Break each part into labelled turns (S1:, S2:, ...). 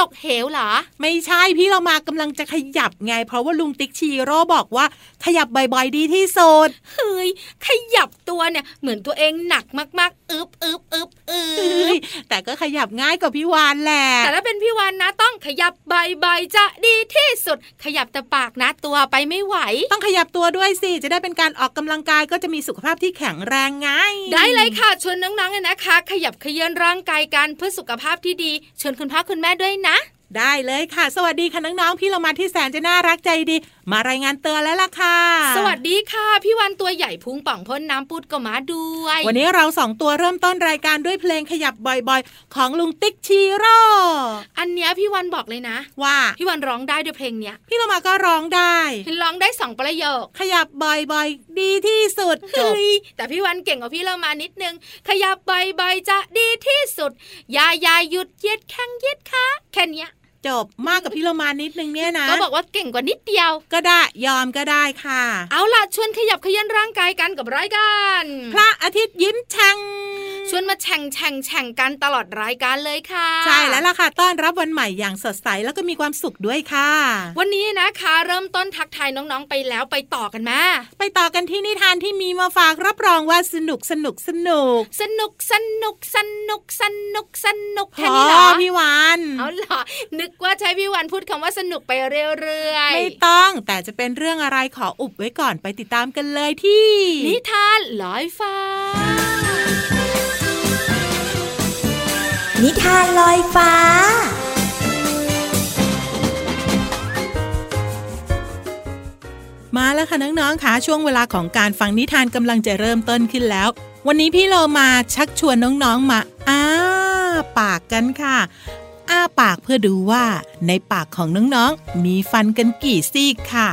S1: ตกเหวเหรอ ไม่ใช่พี่เรามากำลัง
S2: จะขยับไง เพราะว่าลุงติ๊กชีโร่บอกว่าขยับบ่อยๆดีที่สุด
S3: เฮ้ย ขยับตัวเนี่ยเหมือนตัวเองหนักมากๆอึบอึบอึบอึบ
S2: แต่ก็ขยับง่ายกว่าพี่วานแหละ
S3: แต่ถ้าเป็นพี่วานนะ ต้องขยับใบใบจะดีที่สุด ขยับแต่ปากนะตัวไปไม่ไหว
S2: ต้องขยับตัวด้วยสิจะได้เป็นการออกกำลังกายก็จะมีสุขภาพที่แข็งแรงง่าย
S3: ได้เลยค่ะชวนน้องๆเลยนะคะ ขยับขยืนร่างกายกันเพื่อสุขภาพที่ดีชวนคุณพ่อคุณแม่ด้วยนะ
S2: ได้เลยค่ะ สวัสดีค่ะน้องๆ พี่เรามาที่แสนจะน่ารักใจดี มารายงานเตือนแล้วล่ะค่ะ
S3: สวัสดีค่ะ พี่วันตัวใหญ่พุงป่องพ่นน้ำปุดก็มาด้วย
S2: วันนี้เราสองตัวเริ่มต้นรายการด้วยเพลงขยับบ่อยๆ ของลุงติ๊กชีโร่
S3: อันเนี้ยพี่วันบอกเลยนะ
S2: ว่า
S3: พี่วันร้องได้ด้วยเพลงเนี้ย
S2: พี่เรามาก็ร้องได้
S3: ร้องได้สองประโยค
S2: ขยับบ่อยๆ ดีที่สุดจบ
S3: เฮ้ยแต่พี่วันเก่งกว่าพี่เรามานิดนึง ขยับบ่อยๆจะดีที่สุดอย่าอย่าหยุดเย็ดแข้งเย็ดขาแค่เนี้ย
S2: จบมากกับพี่เรามานิดนึงเนี่ยนะ
S3: ก็บอกว่าเก่งกว่านิดเดียว
S2: ก็ได้ยอมก็ได้ค่ะ
S3: เอาล่ะชวนขยับขยันร่างกายกันกับรายการ
S2: พระอาทิตย์ยิ้มแฉ่ง
S3: ชวนมาแข่งแข่งแข่งกันตลอดรายการเลยค่ะ
S2: ใช่แล้วล่ะค่ะต้อนรับวันใหม่อย่างสดใสแล้วก็มีความสุขด้วยค่ะ
S3: วันนี้นะคะ เริ่มต้นทักทายน้องๆไปแล้วไปต่อกันมา
S2: ไปต่อกันที่นิทานที่มีมาฝากรับรองว่าสนุกสนุกสนุก
S3: สนุกสนุกสนุกสนุกสนุก
S2: พ
S3: แค่
S2: อ
S3: นี้เหรอ
S2: พี่วาน
S3: เอาเหรอนึกว่าใช้พี่วันพูดคำว่าสนุกไปเรื่อย
S2: ไม่ต้องแต่จะเป็นเรื่องอะไรขออุบไว้ก่อนไปติดตามกันเลยที่
S3: นิทานลอยฟ้า
S4: นิทานลอยฟ้า
S2: มาแล้วค่ะน้องๆค่ะช่วงเวลาของการฟังนิทานกำลังจะเริ่มต้นขึ้นแล้ว วันนี้พี่เรามาชักชวนน้องๆมาอ้าปากกันค่ะ อ้าปากเพื่อดูว่าในปากของน้องๆ มีฟันกันกี่ซี่ค่ะ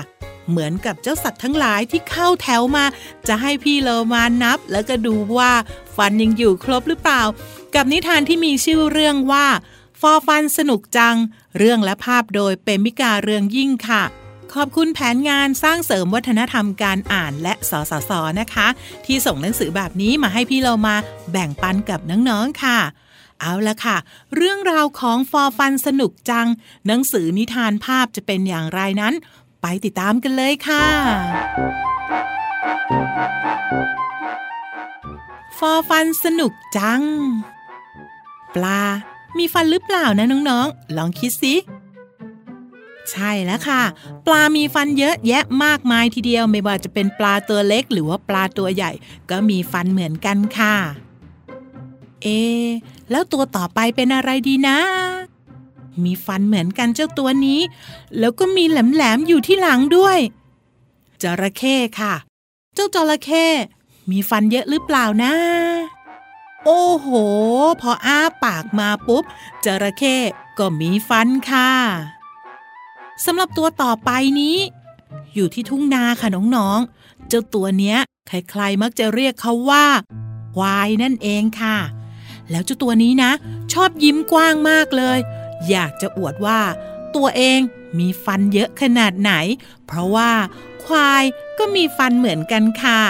S2: เหมือนกับเจ้าสัตว์ทั้งหลายที่เข้าแถวมา จะให้พี่เรามานับ แล้วก็ดูว่าฟันยังอยู่ครบหรือเปล่า กับนิทานที่มีชื่อเรื่องว่าฟอฟันสนุกจัง เรื่องและภาพโดยเปมิกาเรืองยิ่งค่ะ ขอบคุณแผนงานสร้างเสริมวัฒนธรรมการอ่านและสสสนะคะ ที่ส่งหนังสือแบบนี้มาให้พี่เรามาแบ่งปันกับน้องๆค่ะ เอาละค่ะ เรื่องราวของฟอฟันสนุกจัง หนังสือนิทานภาพจะเป็นอย่างไรนั้น ไปติดตามกันเลยค่ะฟอฟันสนุกจัง ปลา มีฟันหรือเปล่านะน้องๆ ลองคิดสิ ใช่แล้วค่ะ ปลามีฟันเยอะแยะมากมายทีเดียว ไม่ว่าจะเป็นปลาตัวเล็ก หรือว่าปลาตัวใหญ่ ก็มีฟันเหมือนกันค่ะ เอ แล้วตัวต่อไปเป็นอะไรดีนะ มีฟันเหมือนกันเจ้าตัวนี้ แล้วก็มีแหลมๆอยู่ที่หลังด้วยจระเข้ค่ะ เจ้าจระเข้มีฟันเยอะหรือเปล่านะ โอ้โห พออ้าปากมาปุ๊บ จระเข้ก็มีฟันค่ะสำหรับตัวต่อไปนี้ อยู่ที่ทุ่งนาค่ะน้องๆ เจ้าตัวเนี้ย ใครๆมักจะเรียกเขาว่าควายนั่นเองค่ะ แล้วเจ้าตัวนี้นะ ชอบยิ้มกว้างมากเลย อยากจะอวดว่า ตัวเองมีฟันเยอะขนาดไหน เพราะว่าควายก็มีฟันเหมือนกันค่ะ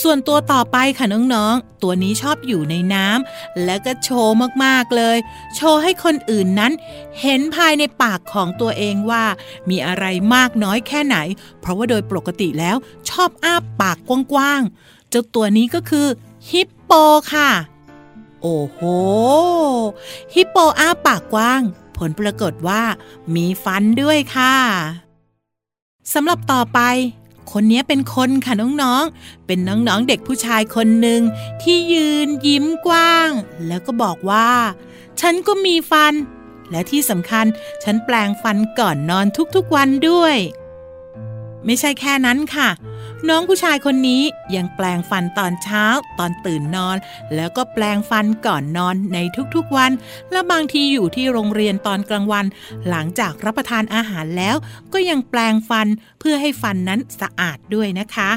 S2: ส่วนตัวต่อไปค่ะน้องๆ ตัวนี้ชอบอยู่ในน้ำและก็โชว์มากๆเลย โชว์ให้คนอื่นนั้น เห็นภายในปากของตัวเองว่า มีอะไรมากน้อยแค่ไหน เพราะว่าโดยปกติแล้วชอบอ้าปากกว้างๆ เจ้าตัวนี้ก็คือฮิปโปค่ะ โอ้โห ฮิปโปอ้าปากกว้าง ผลปรากฏว่ามีฟันด้วยค่ะสำหรับต่อไป คนนี้เป็นคนค่ะน้องๆ เป็นน้องๆเด็กผู้ชายคนหนึ่งที่ยืนยิ้มกว้าง แล้วก็บอกว่า ฉันก็มีฟัน และที่สำคัญฉันแปลงฟันก่อนนอนทุกๆวันด้วย ไม่ใช่แค่นั้นค่ะ น้องผู้ชายคนนี้ยังแปลงฟันตอนเช้าตอนตื่นนอน แล้วก็แปลงฟันก่อนนอนในทุกๆวัน และบางทีอยู่ที่โรงเรียนตอนกลางวัน หลังจากรับประทานอาหารแล้วก็ยังแปลงฟันเพื่อให้ฟันนั้นสะอาดด้วยนะคะ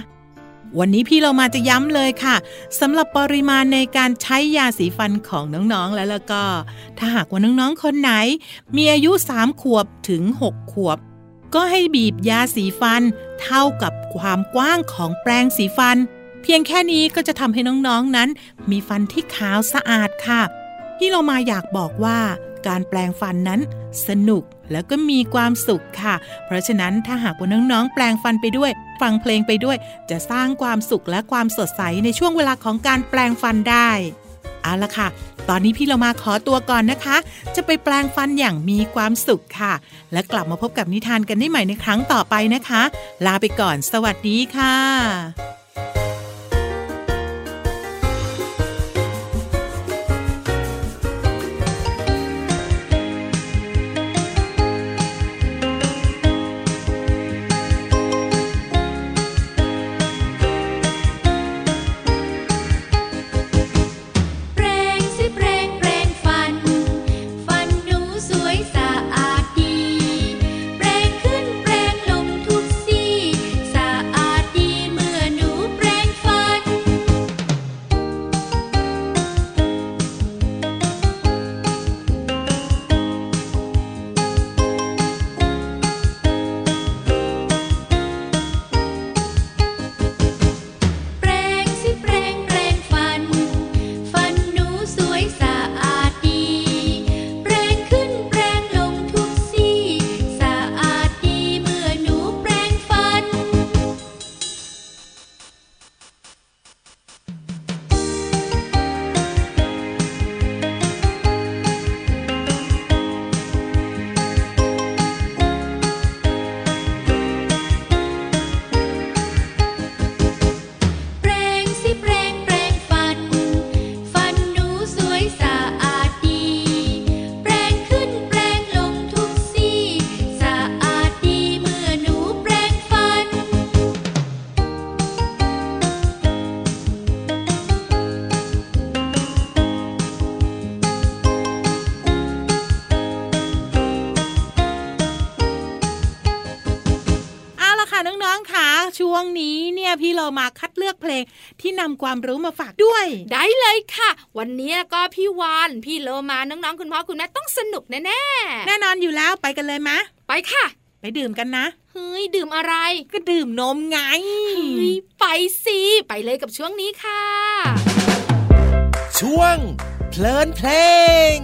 S2: วันนี้พี่เรามาจะย้ำเลยค่ะสำหรับปริมาณในการใช้ยาสีฟันของน้องๆแล้วแล้วก็ ถ้าหากว่าน้องๆคนไหน มีอายุ 3 ขวบถึง 6 ขวบ ก็ให้บีบยาสีฟัน เท่ากับความกว้างของแปรงสีฟัน เพียงแค่นี้ก็จะทำให้น้องๆนั้น มีฟันที่ขาวสะอาดค่ะ พี่เรามาอยากบอกว่าการแปลงฟันนั้นสนุกแล้วก็มีความสุขค่ะ เพราะฉะนั้นถ้าหากว่าน้องๆ แปลงฟันไปด้วย ฟังเพลงไปด้วย จะสร้างความสุขและความสดใสในช่วงเวลาของการแปลงฟันได้ เอาละค่ะ ตอนนี้พี่เรามาขอตัวก่อนนะคะ จะไปแปลงฟันอย่างมีความสุขค่ะ และกลับมาพบกับนิทานกันได้ใหม่ในครั้งต่อไปนะคะ ลาไปก่อน สวัสดีค่ะ เนี่ยพี่เรามาคัดเลือกเพลงที่นำความรู้มาฝากด้วย
S3: ได้เลยค่ะ วันนี้ก็พี่วานพี่โลมาน้องๆคุณพ่อคุณแม่ต้องสนุกแน่แน่
S2: แน่นอนอยู่แล้วไปกันเลยมะ
S3: ไปค่ะ
S2: ไปดื่มกันนะ
S3: เฮ้ยดื่มอะไร
S2: ก็ดื่มนมไง
S3: เฮ้ยไปสิไปเลยกับช่วงนี้ค่ะ
S5: ช่วงเพลินเพลง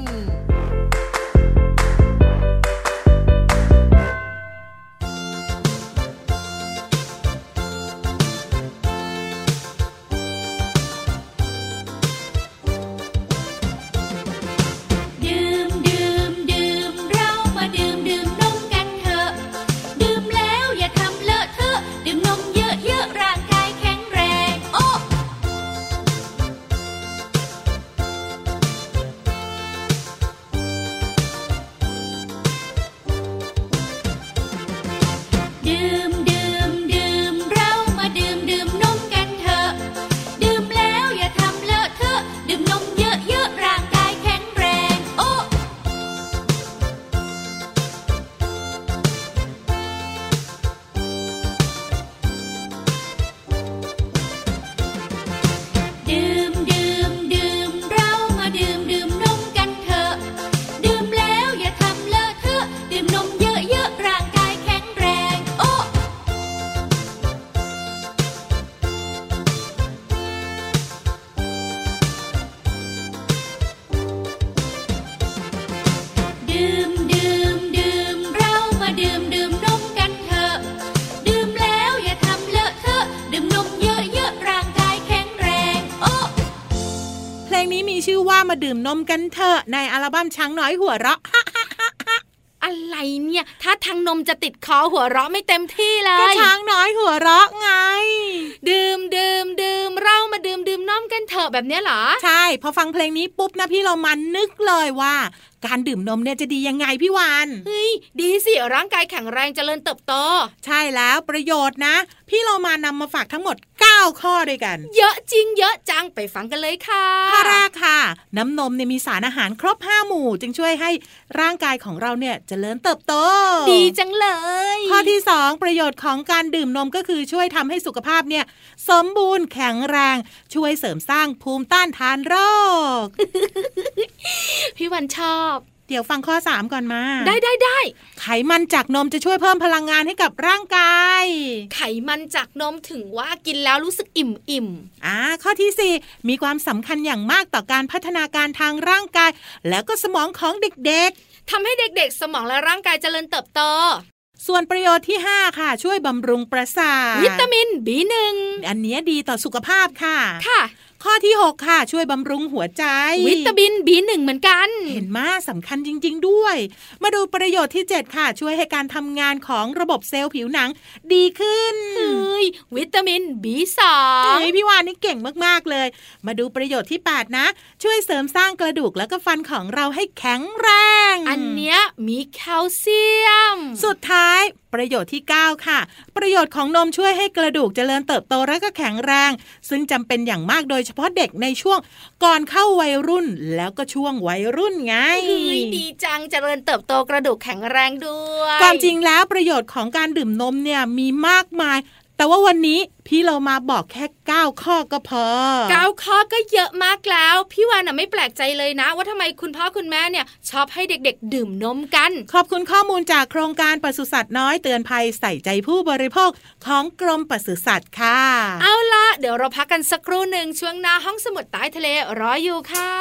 S2: ดื่มนมกันเถอะในอัลบั้มช้างน้อยหัวเราะ
S3: อะไรเนี่ย ถ้าทางนมจะติดคอหัวเราะไม่เต็มที่เลย
S2: ก็ช้างน้อยหัวเราะไง
S3: ดื่มดื่มดื่มเรามาดื่มดื่มนมกันเถอะแบบนี้เหรอ
S2: ใช่ พอฟังเพลงนี้ปุ๊บนะพี่เรามันนึกเลยว่า การดื่มนมเนี่ยจะดียังไงพี่วาน
S3: เฮ้ยดีสิร่างกายแข็งแรงจเจริญเติบโต
S2: ใช่แล้วประโยชน์นะ พี่เรามานำมาฝากทั้งหมด 9 ข้อด้วยกัน
S3: เยอะจริงเยอะจังไปฟังกันเลยค่ะ
S2: ข้อแรกค่ะ น้ำนมเนี่ยมีสารอาหารครบ 5 หมู่ จึงช่วยให้ร่างกายของเราเนี่ยจเจริญเติบโต
S3: ดีจังเลย
S2: ข้อที่ 2 ประโยชน์ของการดื่มนมก็คือช่วยทำให้สุขภาพเนี่ยสมบูรณ์แข็งแรง ช่วยเสริมสร้างภูมิต้านทานโรค
S3: พี่วันชอบ
S2: เดี๋ยวฟังข้อ 3 ก่อนมา
S3: ได้ได้ได้
S2: ไขมันจากนมจะช่วยเพิ่มพลังงานให้กับร่างกาย
S3: ไขมันจากนมถึงว่ากินแล้วรู้สึกอิ่มอิ่ม
S2: อ่าข้อที่ 4 มีความสำคัญอย่างมากต่อการพัฒนาการทางร่างกาย แล้วก็สมองของเด็ก
S3: ๆทำให้เด็กๆ สมองและร่างกายเจริญเติบโต
S2: ส่วนประโยชน์ที่ 5 ค่ะ ช่วยบำรุงประสาท
S3: วิตามิน B1
S2: อันนี้ดีต่อสุขภาพค่ะ
S3: ค่ะ
S2: ข้อที่ 6 ค่ะ ช่วยบำรุงหัวใจ
S3: วิตามิน B1 เหมือนกัน
S2: เห็นมาสำคัญจริง ๆ ด้วย มาดูประโยชน์ที่ 7 ค่ะ ช่วยให้การทำงานของระบบเซลล์ผิวหนังดีขึ้น
S3: เฮ้ยวิตามิน B2
S2: เฮ้ยพี่วานนี่เก่งมากๆเลย มาดูประโยชน์ที่ 8 นะ ช่วยเสริมสร้างกระดูกแล้วก็ฟันของเราให้แข็งแรง
S3: อันเนี้ยมีแคลเซียม
S2: สุดท้าย ประโยชน์ที่ 9 ค่ะ ประโยชน์ของนมช่วยให้กระดูกเจริญเติบโตและก็แข็งแรง ซึ่งจำเป็นอย่างมากโดยเฉพาะเด็กในช่วงก่อนเข้าวัยรุ่นแล้วก็ช่วงวัยรุ่นไง
S3: ดีจังเจริญเติบโตกระดูกแข็งแรงด้วย
S2: ความจริงแล้วประโยชน์ของการดื่มนมเนี่ยมีมากมาย แต่ว่าวันนี้พี่เรามาบอกแค่9ข้อก็พอ
S3: 9ข้อก็เยอะมากแล้ว พี่วาน่ะไม่แปลกใจเลยนะ ว่าทำไมคุณพ่อคุณแม่เนี่ยชอบให้เด็กๆ ดื่มนมกัน
S2: ขอบคุณข้อมูลจากโครงการปศุสัตว์น้อยเตือนภัยใส่ใจผู้บริโภคของกรมปศุสัตว์ค่ะ
S3: เอาละเดี๋ยวเราพักกันสักครู่หนึ่งช่วงหน้าห้องสมุดใต้ทะเลรออยู่ค่ะ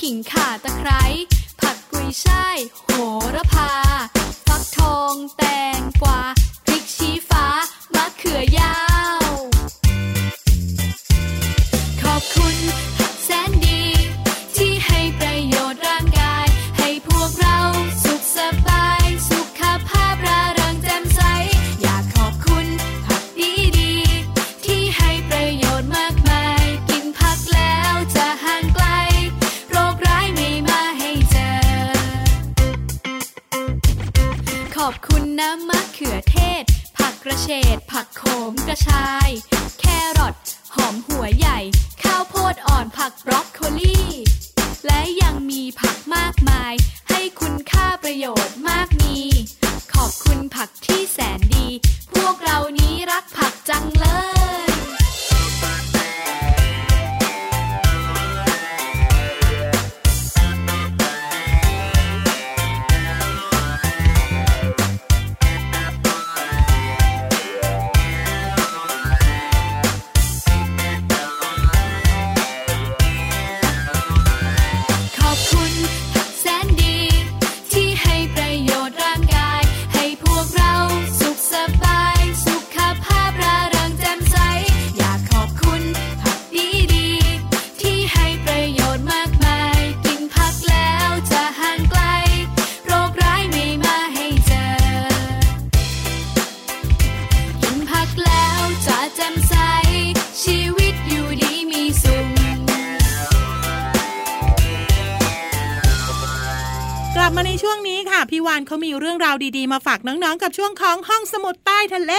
S6: ขิ
S5: งข่าตะไคร้ผักกุยช่ายโหระพาฟักทองแตงกวาพริกชี้ฟ้ามะเขือยาว
S2: ลับมาในช่วงนี้ค่ะ พี่วานเขามีเรื่องราวดีๆ มาฝากน้องๆ กับช่วงของห้องสมุดใต้ทะเล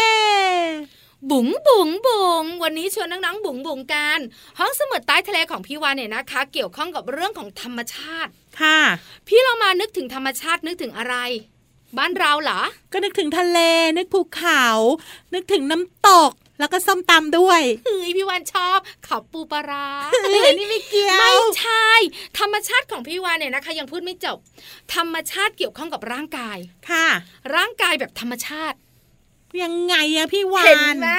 S3: บุ๋งบุ๋งบุ๋งวันนี้ชวนน้องๆบุ๋งบุ๋งกัน ห้องสมุดใต้ทะเลของพี่วานเนี่ยนะคะ เกี่ยวข้องกับเรื่องของธรรมชาติ
S2: ค่ะ
S3: พี่เรามานึกถึงธรรมชาตินึกถึงอะไรบ้านเราเหรอ
S2: ก็นึกถึงทะเล นึกภูเขา นึกถึงน้ำตก แล้วก็ส้มตำด้วย
S3: เฮ้ยพี่วานชอบขับปูปลาร้า
S2: เฮ้ยนี่ไม่เกี่ยว
S3: ไม่ใช่ธรรมชาติของพี่วานเนี่ยนะคะ ยังพูดไม่จบ ธรรมชาติเกี่ยวข้องกับร่างกาย
S2: ค่ะ
S3: ร่างกายแบบธรรมชาติ
S2: ยังไงอะพี่วา
S3: เห็น
S2: น
S3: ไหม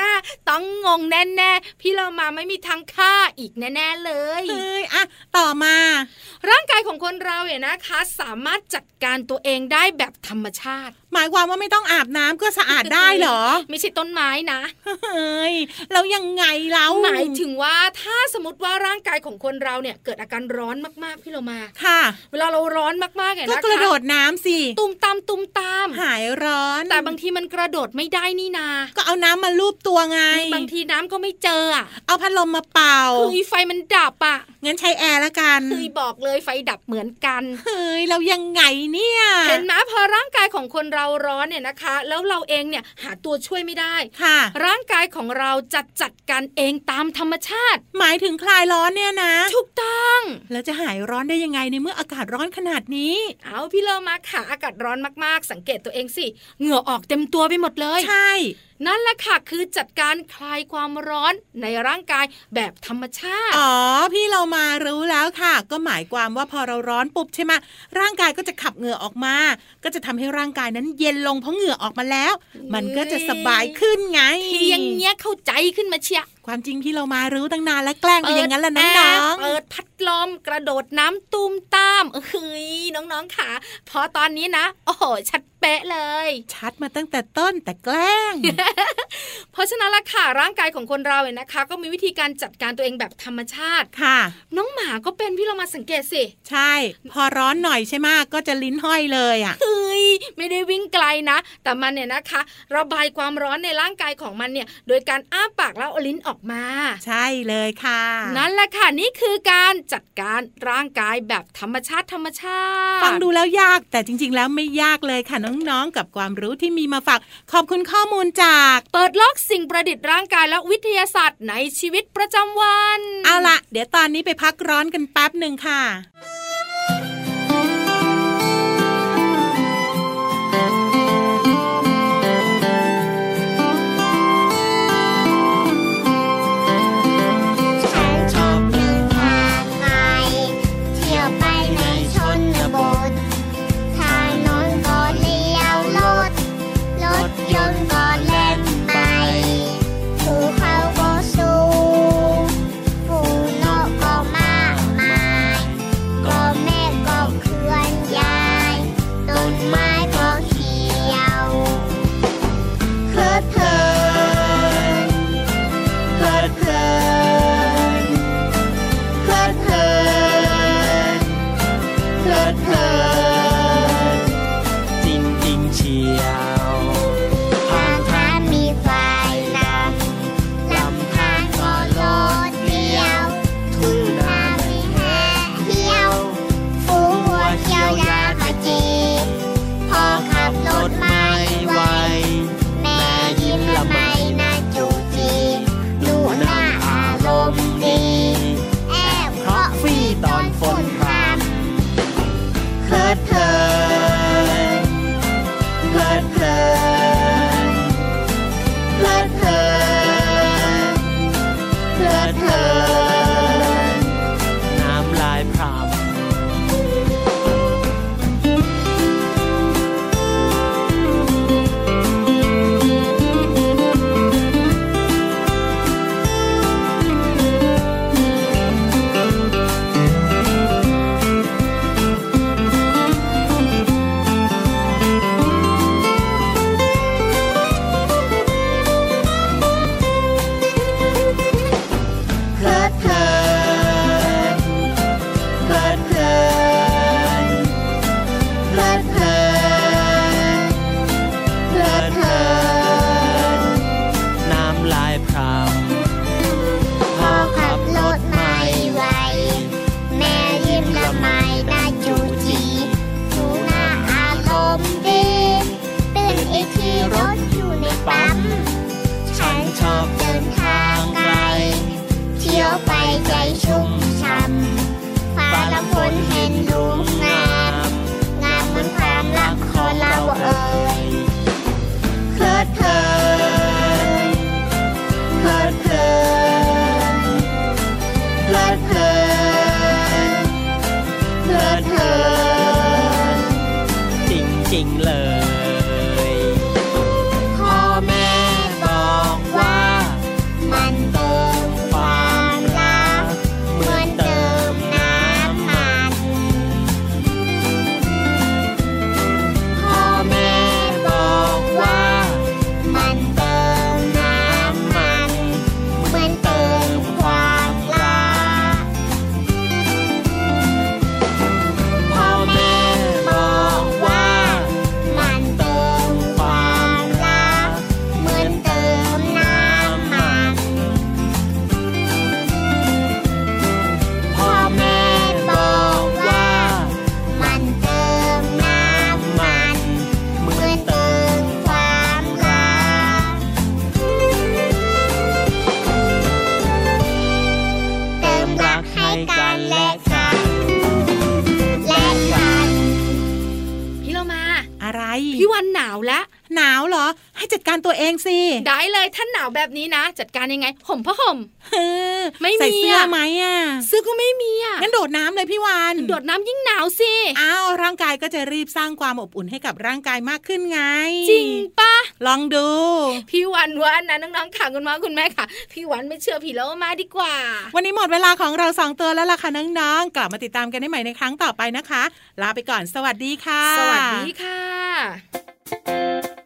S3: ต้องงงแน่ๆพี่เรามาไม่มีทางฆ่าอีกแน่ๆเลย
S2: เฮ้ยอะต่อมา
S3: ร่างกายของคนเราเนี่ยนะคะ สามารถจัดการตัวเองได้แบบธรรมชาติ
S2: หมายความว่าไม่ต้องอาบน้ำก็สะอาดได้เหรอ
S3: ไม่ใช่ต้นไม้นะ
S2: เฮ้ยแล้วยังไงแล้ว
S3: หมายถึงว่าถ้าสมมติว่าร่างกายของคนเราเนี่ยเกิดอาการร้อนมากๆพี่เรามา
S2: ค่ะ
S3: เวลาเราร้อนมากๆเนี่ย
S2: ก็
S3: นะคะ
S2: กระโดดน้ำสิ
S3: ตุมตามตุมตาม
S2: หายร้อน
S3: แต่บางทีมันกระโดดไม่ได้นี่นา
S2: ก็เอาน้ำมาลูบตัวไง
S3: บางทีน้ำก็ไม่เจออะ
S2: เอาพัดลมมาเป่า
S3: เฮ้ยไฟมันดับอะ
S2: งั้นใช้แอร์ละกัน
S3: เฮ้ยบอกเลยไฟดับเหมือนกัน
S2: เฮ้ยแล้วยังไงเนี่ย
S3: เห็นไหมพอร่างกายของคนเราร้อนเนี่ยนะคะ แล้วเราเองเนี่ยหาตัวช่วยไม่ได้
S2: ค่ะ
S3: ร่างกายของเราจัดจัดการเองตามธรรมชาติ
S2: หมายถึงคลายร้อนเนี่ยนะ
S3: ถูกต้อง
S2: แล้วจะหายร้อนได้ยังไงในเมื่ออากาศร้อนขนาดนี้
S3: เอาพี่เลอมาค่ะอากาศร้อนมากๆ สังเกตตัวเองสิเหงื่อออกเต็มตัวไปหมดเลย
S2: ใช่
S3: นั่นแหละค่ะคือจัดการคลายความร้อนในร่างกายแบบธรรมชาติ
S2: อ๋อ พี่เรามารู้แล้วค่ะ ก็หมายความว่าพอเราร้อนปุ๊บใช่ไหมร่างกายก็จะขับเหงื่อออกมา ก็จะทำให้ร่างกายนั้นเย็นลงเพราะเหงื่อออกมาแล้ว มันก็จะสบายขึ้นไง
S3: ที่อยังเงี้ยเข้าใจขึ้นมาเชีย
S2: ความจริงพี่เรามารู้ตั้งนานแล้วแกล้งไปอย่างนั้นแหละน้
S3: เปิด
S2: อง
S3: แร์เปิดพัดลมกระโดดน้ำตุ้มตามเอ้ยน้องๆค่ะ พอตอนนี้นะ โอ้โหชัด เป๊ะเลย
S2: ๆชัดมาตั้งแต่ต้นแต่แกล้ง
S3: เพราะฉะนั้นละค่ะร่างกายของคนเราเนี่ยนะคะ ก็มีวิธีการจัดการตัวเองแบบธรรมชาติ
S2: ค่ะ
S3: น้องหมาก็เป็นพี่เรามาสังเกตสิ
S2: ใช่ พอร้อนหน่อยใช่ไหมก็จะลิ้นห้อยเลยอะ
S3: เฮ้ยไม่ได้วิ่งไกลนะ แต่มันเนี่ยนะคะ ระบายความร้อนในร่างกายของมันเนี่ย โดยการอ้าปากแล้วเอาลิ้นออกมา
S2: ใช่เลยค่ะ
S3: นั่นแหละค่ะนี่คือการจัดการร่างกายแบบธรรมชาติธรรมชาติ
S2: ฟังดูแล้วยากแต่จริง ๆ แล้วไม่ยากเลยค่ะน้องๆ กับความรู้ที่มีมาฝากขอบคุณข้อมูลจาก
S3: เปิดโลกสิ่งประดิษฐ์ร่างกายและวิทยาศาสตร์ในชีวิตประจำวัน
S2: เอาละเดี๋ยวตอนนี้ไปพักร้อนกันแป๊บหนึ่งค่ะ
S4: คนเห็
S7: น
S2: ดวงา
S7: ยเลยท่านหนาวแบบนี้นะ จัดการยังไงห่มผ้าห่ม
S2: เออ
S7: ไม่มี
S2: ใส่เสื้อไหมอะ
S7: เสื้อก็ไม่มีอะ
S2: งั้นโดดน้ำเลยพี่วาน
S7: โดดน้ำยิ่งหนาวสิ
S2: อ้าวร่างกายก็จะรีบสร้างความอบอุ่นให้กับร่างกายมากขึ้นไง
S7: จริงปะ
S2: ลองดู
S7: พี่วันวันนะน้องๆขังคุณมาคุณแม่ค่ะ พี่วันไม่เชื่อผีแล้วมาดีกว่า
S2: วันนี้หมดเวลาของเราสองตัวแล้วล่ะค่ะน้องๆกลับมาติดตามกันได้ใหม่ในครั้งต่อไปนะคะ ลาไปก่อนสวัสดีค่ะ
S7: สวัสดีค่ะ